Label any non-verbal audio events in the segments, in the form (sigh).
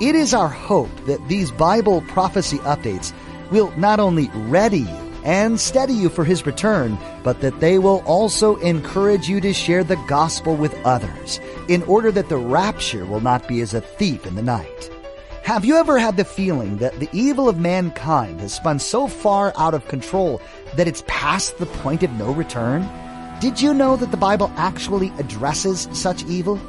It is our hope that these Bible prophecy updates will not only ready you and steady you for His return, but that they will also encourage you to share the gospel with others in order that the rapture will not be as a thief in the night. Have you ever had the feeling that the evil of mankind has spun so far out of control that it's past the point of no return? Did you know that the Bible actually addresses such evil?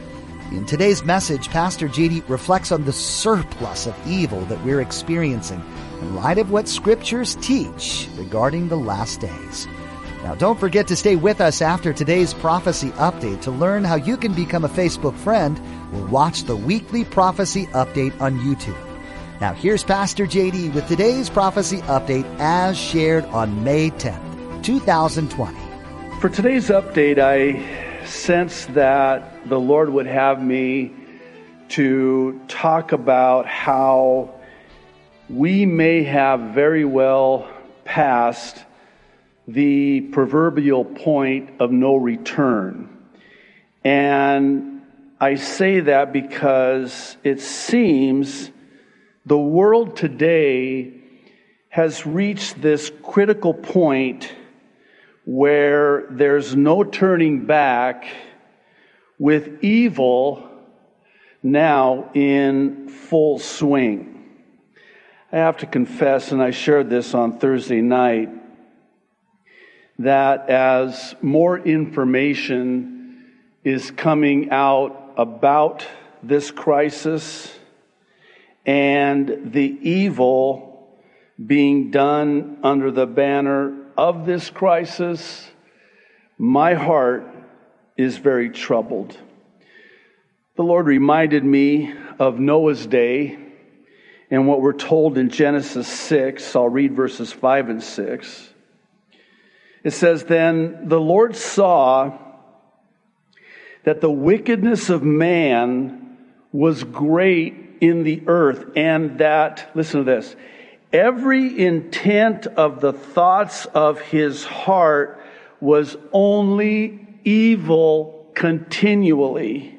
In today's message, Pastor JD reflects on the surplus of evil that we're experiencing in light of what scriptures teach regarding the last days. Now, don't forget to stay with us after today's prophecy update to learn how you can become a Facebook friend or watch the weekly prophecy update on YouTube. Now, here's Pastor JD with today's prophecy update as shared on May 10th, 2020. For today's update, I sense that the Lord would have me to talk about how we may have very well passed the proverbial point of no return. And I say that because it seems the world today has reached this critical point where there's no turning back with evil now in full swing. I have to confess, and I shared this on Thursday night, that as more information is coming out about this crisis and the evil being done under the banner of this crisis, my heart is very troubled. The Lord reminded me of Noah's day and what we're told in Genesis 6. I'll read verses 5 and 6. It says, Then the Lord saw that the wickedness of man was great in the earth, and that, listen to this, every intent of the thoughts of his heart was only evil continually.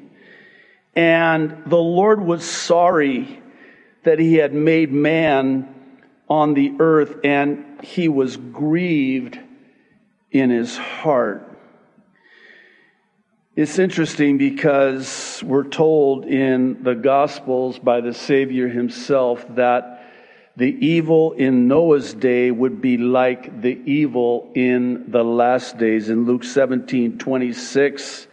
And the Lord was sorry that he had made man on the earth, and he was grieved in his heart. It's interesting because we're told in the Gospels by the Savior himself that the evil in Noah's day would be like the evil in the last days. In Luke 17 26,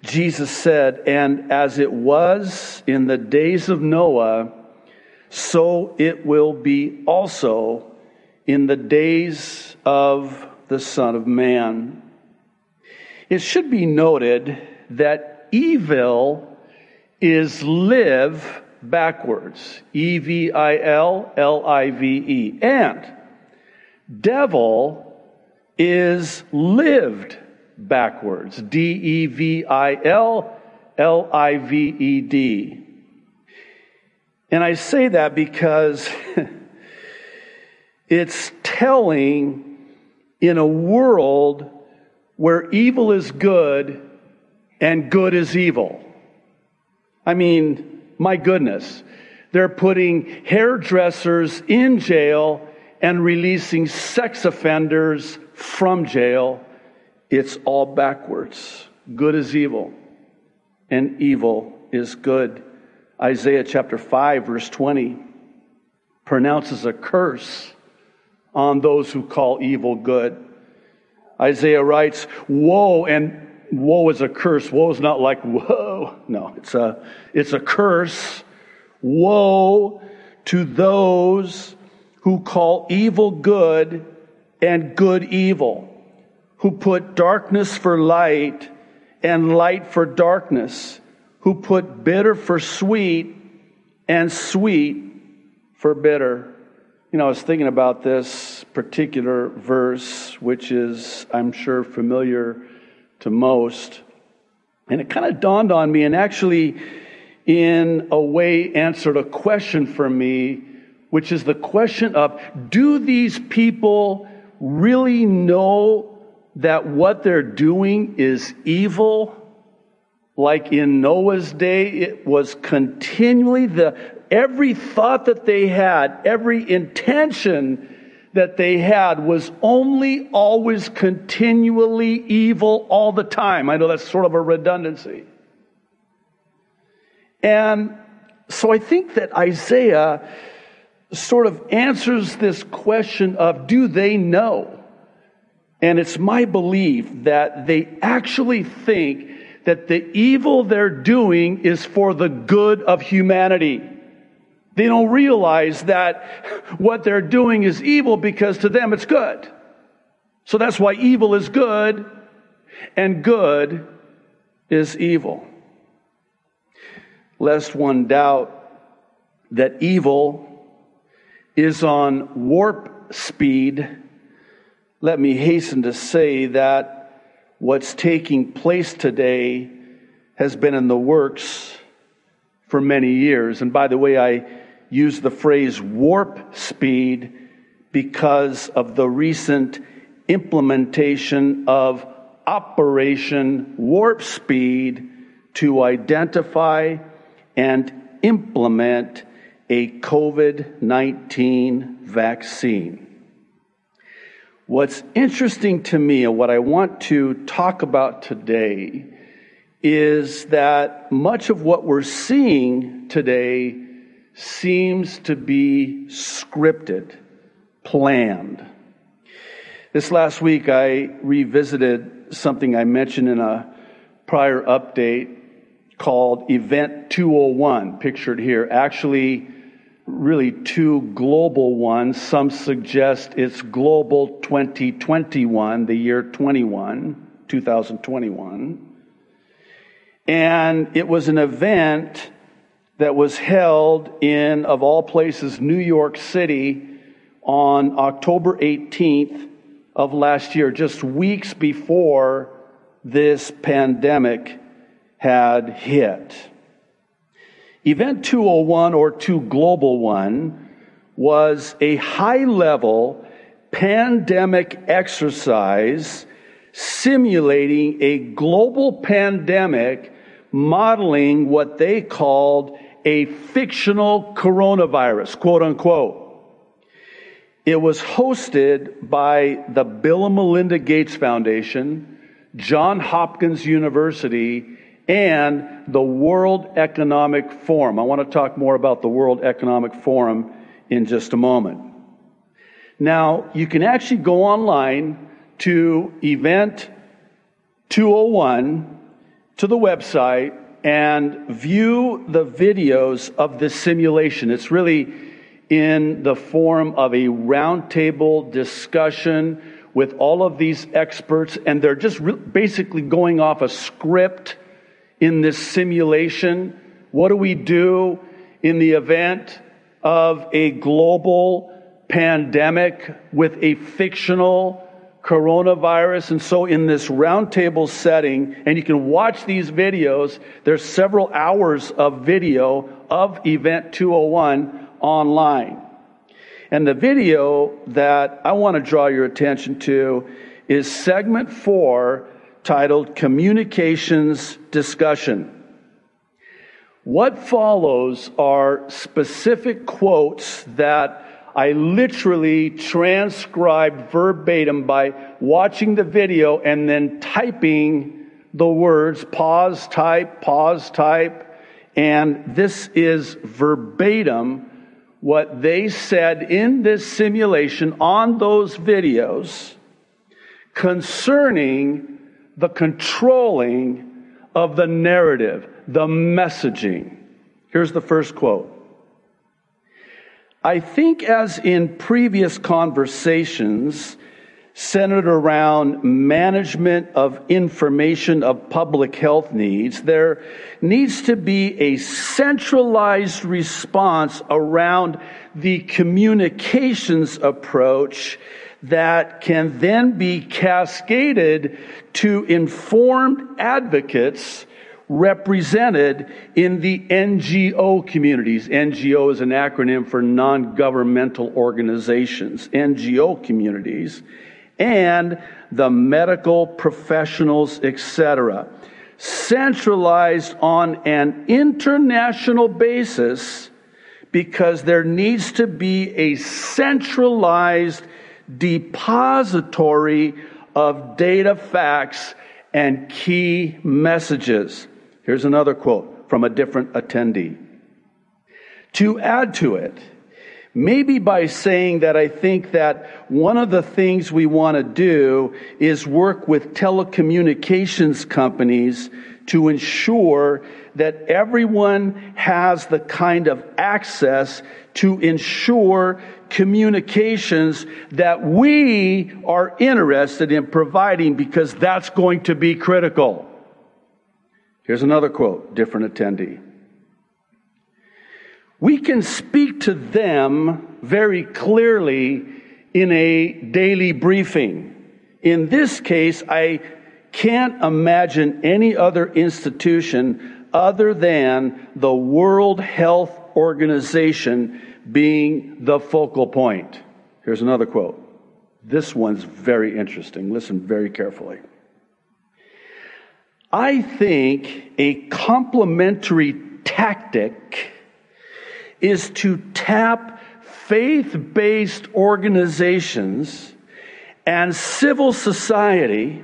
Jesus said, And as it was in the days of Noah, so it will be also in the days of the Son of Man. It should be noted that evil is live backwards. E V I L L I V E. And devil is lived backwards. D E V I L L I V E D. And I say that because (laughs) it's telling in a world where evil is good and good is evil. I mean, my goodness. They're putting hairdressers in jail and releasing sex offenders from jail. It's all backwards. Good is evil, and evil is good. Isaiah chapter 5, verse 20 pronounces a curse on those who call evil good. Isaiah writes, Woe, and woe is a curse. Woe is not like whoa. No, it's a, it's a curse. Woe to those who call evil good and good evil, who put darkness for light and light for darkness, who put bitter for sweet and sweet for bitter. You know, I was thinking about this particular verse, which is, I'm sure, familiar to most. And it kind of dawned on me, and actually, in a way, answered a question for me, which is the question of do these people really know that what they're doing is evil? Like in Noah's day, it was continually the, every thought that they had, every intention that they had was only always continually evil all the time. I know that's sort of a redundancy. And so I think that Isaiah sort of answers this question of do they know? And it's my belief that they actually think that the evil they're doing is for the good of humanity. They don't realize that what they're doing is evil because to them it's good. So that's why evil is good and good is evil. Lest one doubt that evil is on warp speed, let me hasten to say that what's taking place today has been in the works for many years. And by the way, I use the phrase warp speed because of the recent implementation of Operation Warp Speed to identify and implement a COVID 19 vaccine. What's interesting to me and what I want to talk about today is that much of what we're seeing today seems to be scripted, planned. This last week, I revisited something I mentioned in a prior update called Event 201, pictured here. Actually, really two global ones. Some suggest it's Global 2021, the year 21, 2021. And it was an event that was held in, of all places, New York City on October 18th of last year, just weeks before this pandemic had hit. Event 201 or 2 Global 1 was a high level pandemic exercise simulating a global pandemic modeling what they called a fictional coronavirus, quote unquote. It was hosted by the Bill and Melinda Gates Foundation, John Hopkins University, and the World Economic Forum. I want to talk more about the World Economic Forum in just a moment. Now, you can actually go online to Event 201 to the website and view the videos of this simulation. It's really in the form of a roundtable discussion with all of these experts, and they're just re- basically going off a script in this simulation? What do we do in the event of a global pandemic with a fictional coronavirus? And so, in this roundtable setting, and you can watch these videos, there's several hours of video of Event 201 online. And the video that I want to draw your attention to is segment four titled Communications Discussion. What follows are specific quotes that I literally transcribed verbatim by watching the video and then typing the words pause, type, pause, type. And this is verbatim what they said in this simulation on those videos concerning the controlling of the narrative, the messaging. Here's the first quote. I think, as in previous conversations, centered around management of information of public health needs, there needs to be a centralized response around the communications approach that can then be cascaded to informed advocates represented in the NGO communities. NGO is an acronym for non governmental organizations, NGO communities and the medical professionals, etc. Centralized on an international basis because there needs to be a centralized depository of data facts and key messages. Here's another quote from a different attendee. To add to it, Maybe by saying that I think that one of the things we want to do is work with telecommunications companies to ensure that everyone has the kind of access to ensure communications that we are interested in providing because that's going to be critical. Here's another quote, different attendee we can speak to them very clearly in a daily briefing. In this case, I can't imagine any other institution other than the World Health Organization being the focal point. Here's another quote. This one's very interesting. Listen very carefully. I think a complementary tactic is to tap faith based organizations and civil society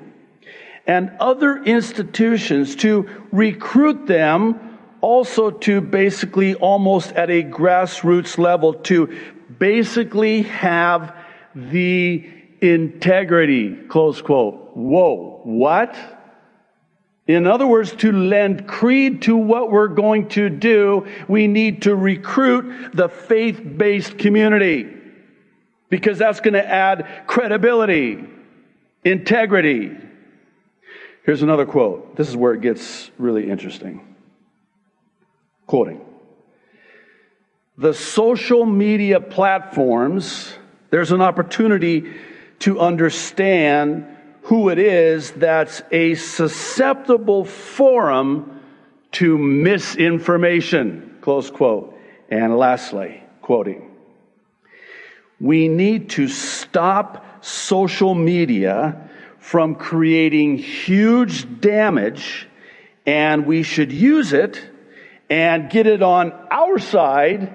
and other institutions to recruit them also to basically almost at a grassroots level to basically have the integrity, close quote. Whoa, what? In other words, to lend creed to what we're going to do, we need to recruit the faith based community because that's going to add credibility, integrity. Here's another quote. This is where it gets really interesting. Quoting The social media platforms, there's an opportunity to understand who it is that's a susceptible forum to misinformation. Close quote. And lastly, quoting, we need to stop social media from creating huge damage and we should use it and get it on our side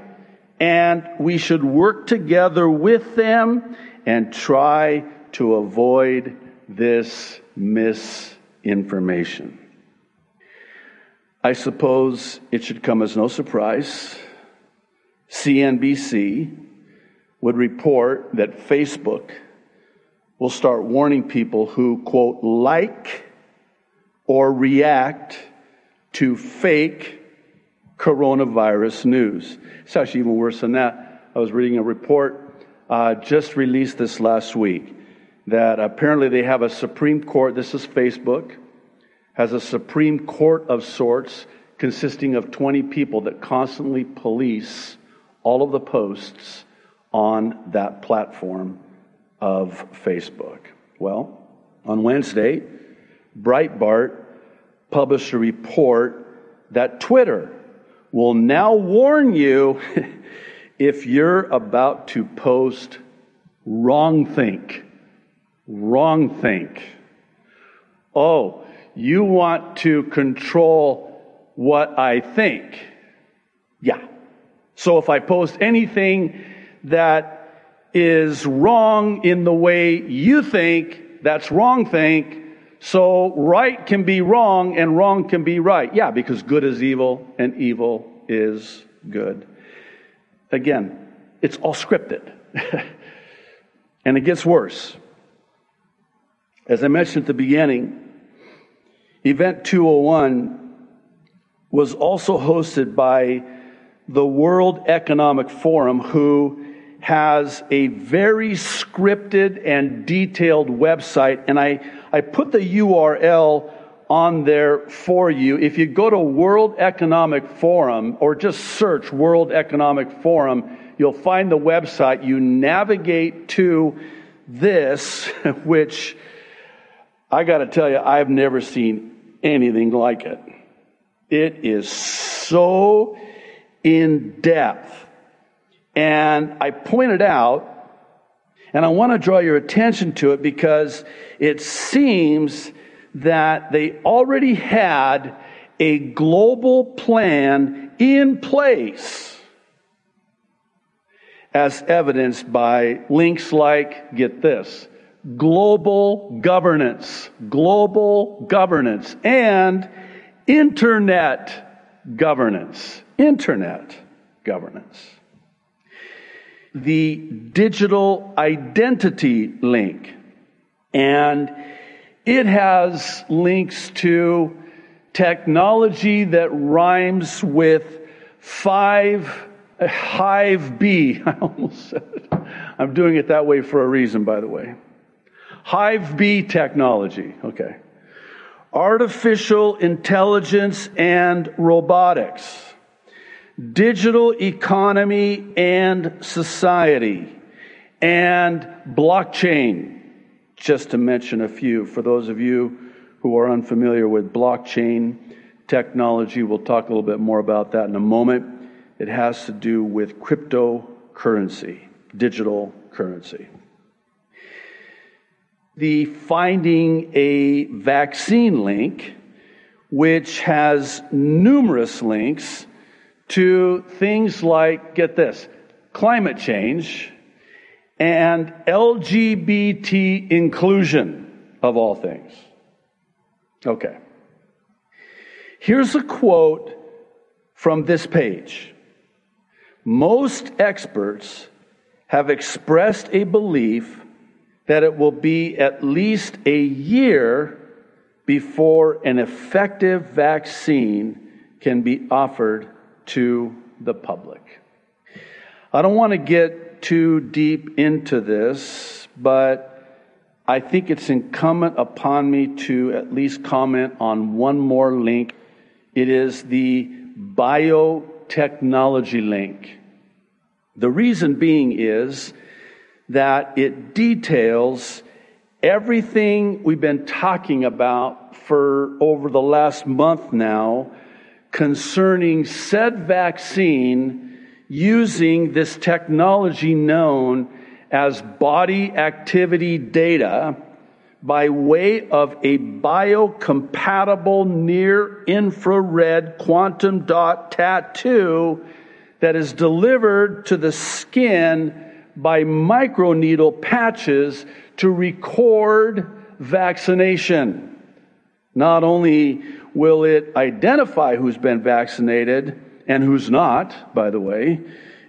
and we should work together with them and try to avoid this misinformation. I suppose it should come as no surprise. CNBC would report that Facebook will start warning people who, quote, like or react to fake coronavirus news. It's actually even worse than that. I was reading a report uh, just released this last week that apparently they have a Supreme Court, this is Facebook, has a Supreme Court of sorts consisting of 20 people that constantly police all of the posts on that platform of Facebook. Well, on Wednesday, Breitbart published a report that Twitter will now warn you (laughs) if you're about to post wrong think wrong think. Oh, you want to control what I think. Yeah. So if I post anything that is wrong in the way you think, that's wrong think. So right can be wrong and wrong can be right. Yeah, because good is evil and evil is good. Again, it's all scripted. (laughs) and it gets worse. As I mentioned at the beginning, Event 201 was also hosted by the World Economic Forum, who has a very scripted and detailed website, and I, I put the URL on there for you. If you go to World Economic Forum or just search World Economic Forum, you'll find the website. You navigate to this, (laughs) which I got to tell you, I've never seen anything like it. It is so in depth. And I pointed out, and I want to draw your attention to it because it seems that they already had a global plan in place, as evidenced by links like, get this, global governance, global governance, and internet governance, internet governance. The digital identity link, and it has links to technology that rhymes with five hive bee. (laughs) I almost said it. I'm doing it that way for a reason, by the way. Hive bee technology. Okay. Artificial intelligence and robotics. Digital economy and society. And blockchain just to mention a few. For those of you who are unfamiliar with blockchain technology, we'll talk a little bit more about that in a moment. It has to do with cryptocurrency, digital currency. The finding a vaccine link, which has numerous links to things like, get this, climate change and LGBT inclusion of all things. Okay. Here's a quote from this page. Most experts have expressed a belief that it will be at least a year before an effective vaccine can be offered to the public. I don't want to get too deep into this, but I think it's incumbent upon me to at least comment on one more link. It is the biotechnology link. The reason being is that it details everything we've been talking about for over the last month now concerning said vaccine using this technology known as body activity data by way of a biocompatible near infrared quantum dot tattoo that is delivered to the skin by microneedle patches to record vaccination. Not only will it identify who's been vaccinated, and who's not, by the way.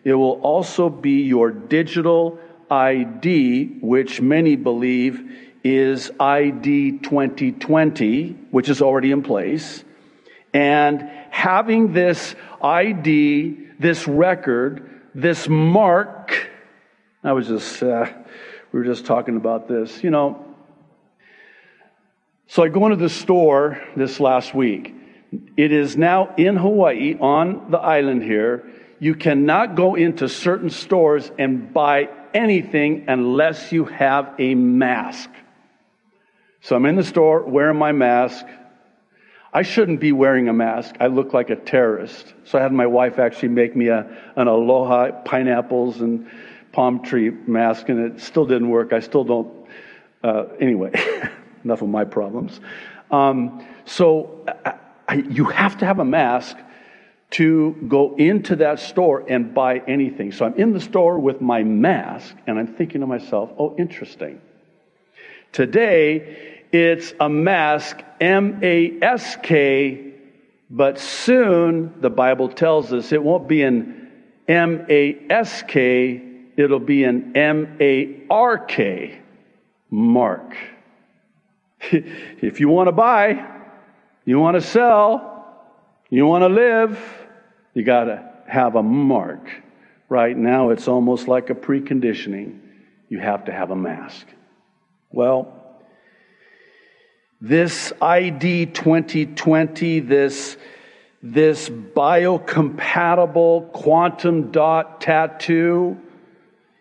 It will also be your digital ID, which many believe is ID 2020, which is already in place. And having this ID, this record, this mark, I was just, uh, we were just talking about this, you know. So I go into the store this last week it is now in Hawaii on the island here. You cannot go into certain stores and buy anything unless you have a mask. So I'm in the store wearing my mask. I shouldn't be wearing a mask. I look like a terrorist. So I had my wife actually make me a, an aloha pineapples and palm tree mask, and it still didn't work. I still don't. Uh, anyway, (laughs) enough of my problems. Um, so I, you have to have a mask to go into that store and buy anything. So I'm in the store with my mask and I'm thinking to myself, oh, interesting. Today, it's a mask, M A S K, but soon the Bible tells us it won't be an M A S K, it'll be an M A R K, Mark. (laughs) if you want to buy, you want to sell, you want to live, you got to have a mark Right now, it's almost like a preconditioning. You have to have a mask. Well, this ID 2020, this, this biocompatible quantum dot tattoo,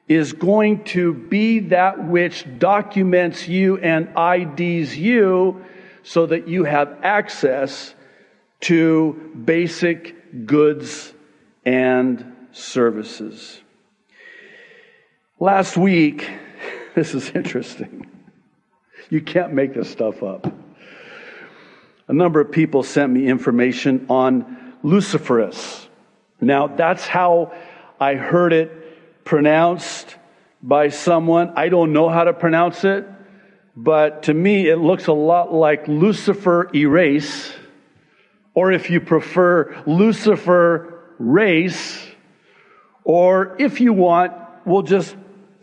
is going to be that which documents you and IDs you so that you have access to basic goods and services. Last week, (laughs) this is interesting. You can't make this stuff up. A number of people sent me information on Luciferus. Now, that's how I heard it pronounced by someone. I don't know how to pronounce it, but to me, it looks a lot like Lucifer erase, or if you prefer, Lucifer race, or if you want, we'll just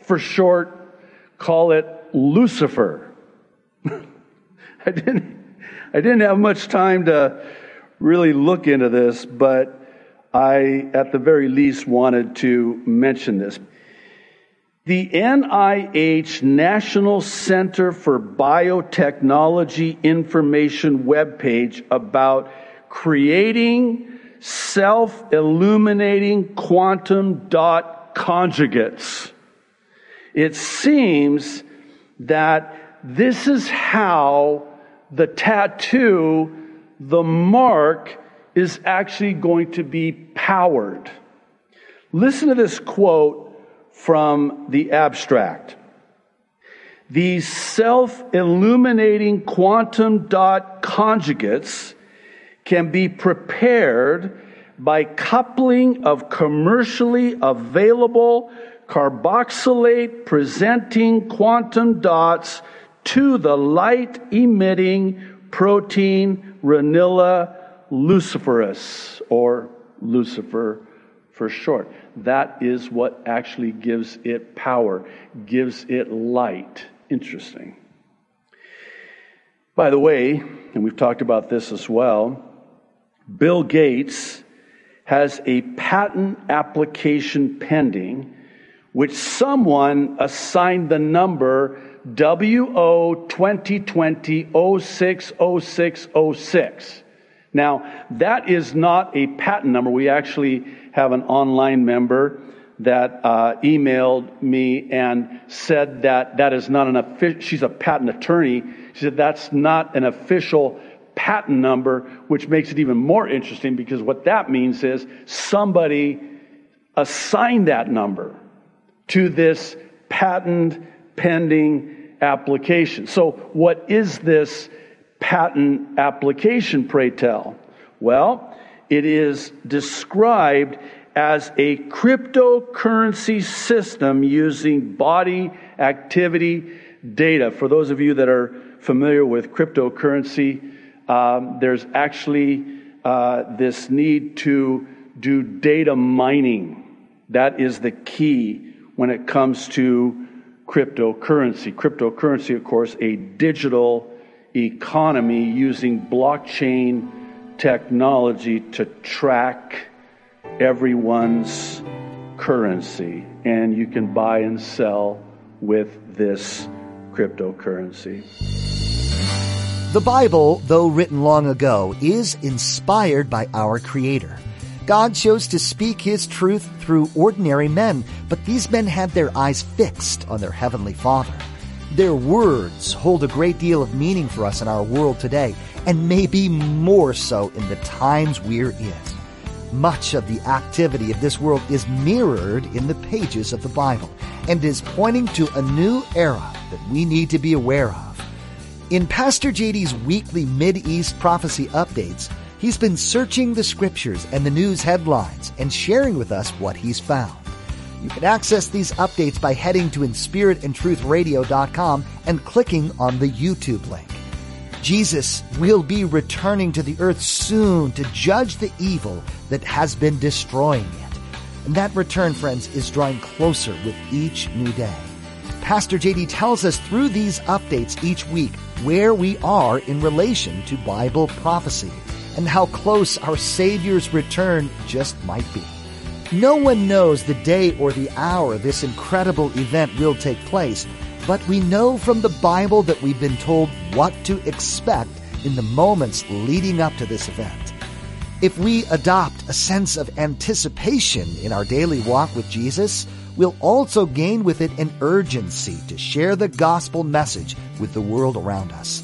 for short call it Lucifer. (laughs) I didn't, I didn't have much time to really look into this, but I, at the very least, wanted to mention this. The NIH National Center for Biotechnology Information webpage about creating self illuminating quantum dot conjugates. It seems that this is how the tattoo, the mark, is actually going to be powered. Listen to this quote from the abstract. These self illuminating quantum dot conjugates can be prepared by coupling of commercially available carboxylate presenting quantum dots to the light emitting protein Renilla luciferus, or Lucifer for short. That is what actually gives it power, gives it light. Interesting. By the way, and we've talked about this as well, Bill Gates has a patent application pending, which someone assigned the number WO 2020 060606. Now, that is not a patent number. We actually have an online member that uh, emailed me and said that that is not an official, she's a patent attorney. She said that's not an official patent number, which makes it even more interesting because what that means is somebody assigned that number to this patent pending application. So, what is this patent application, pray tell? Well, it is described as a cryptocurrency system using body activity data. For those of you that are familiar with cryptocurrency, um, there's actually uh, this need to do data mining. That is the key when it comes to cryptocurrency. Cryptocurrency, of course, a digital economy using blockchain technology to track everyone's currency. And you can buy and sell with this cryptocurrency. The Bible, though written long ago, is inspired by our Creator. God chose to speak His truth through ordinary men, but these men had their eyes fixed on their Heavenly Father. Their words hold a great deal of meaning for us in our world today, and maybe more so in the times we're in. Much of the activity of this world is mirrored in the pages of the Bible and is pointing to a new era that we need to be aware of. In Pastor JD's weekly Mid-East prophecy updates, he's been searching the scriptures and the news headlines and sharing with us what he's found. You can access these updates by heading to inspiritandtruthradio.com and clicking on the YouTube link. Jesus will be returning to the earth soon to judge the evil that has been destroying it. And that return, friends, is drawing closer with each new day. Pastor JD tells us through these updates each week where we are in relation to Bible prophecy and how close our Savior's return just might be. No one knows the day or the hour this incredible event will take place, but we know from the Bible that we've been told what to expect in the moments leading up to this event. If we adopt a sense of anticipation in our daily walk with Jesus, we'll also gain with it an urgency to share the gospel message with the world around us.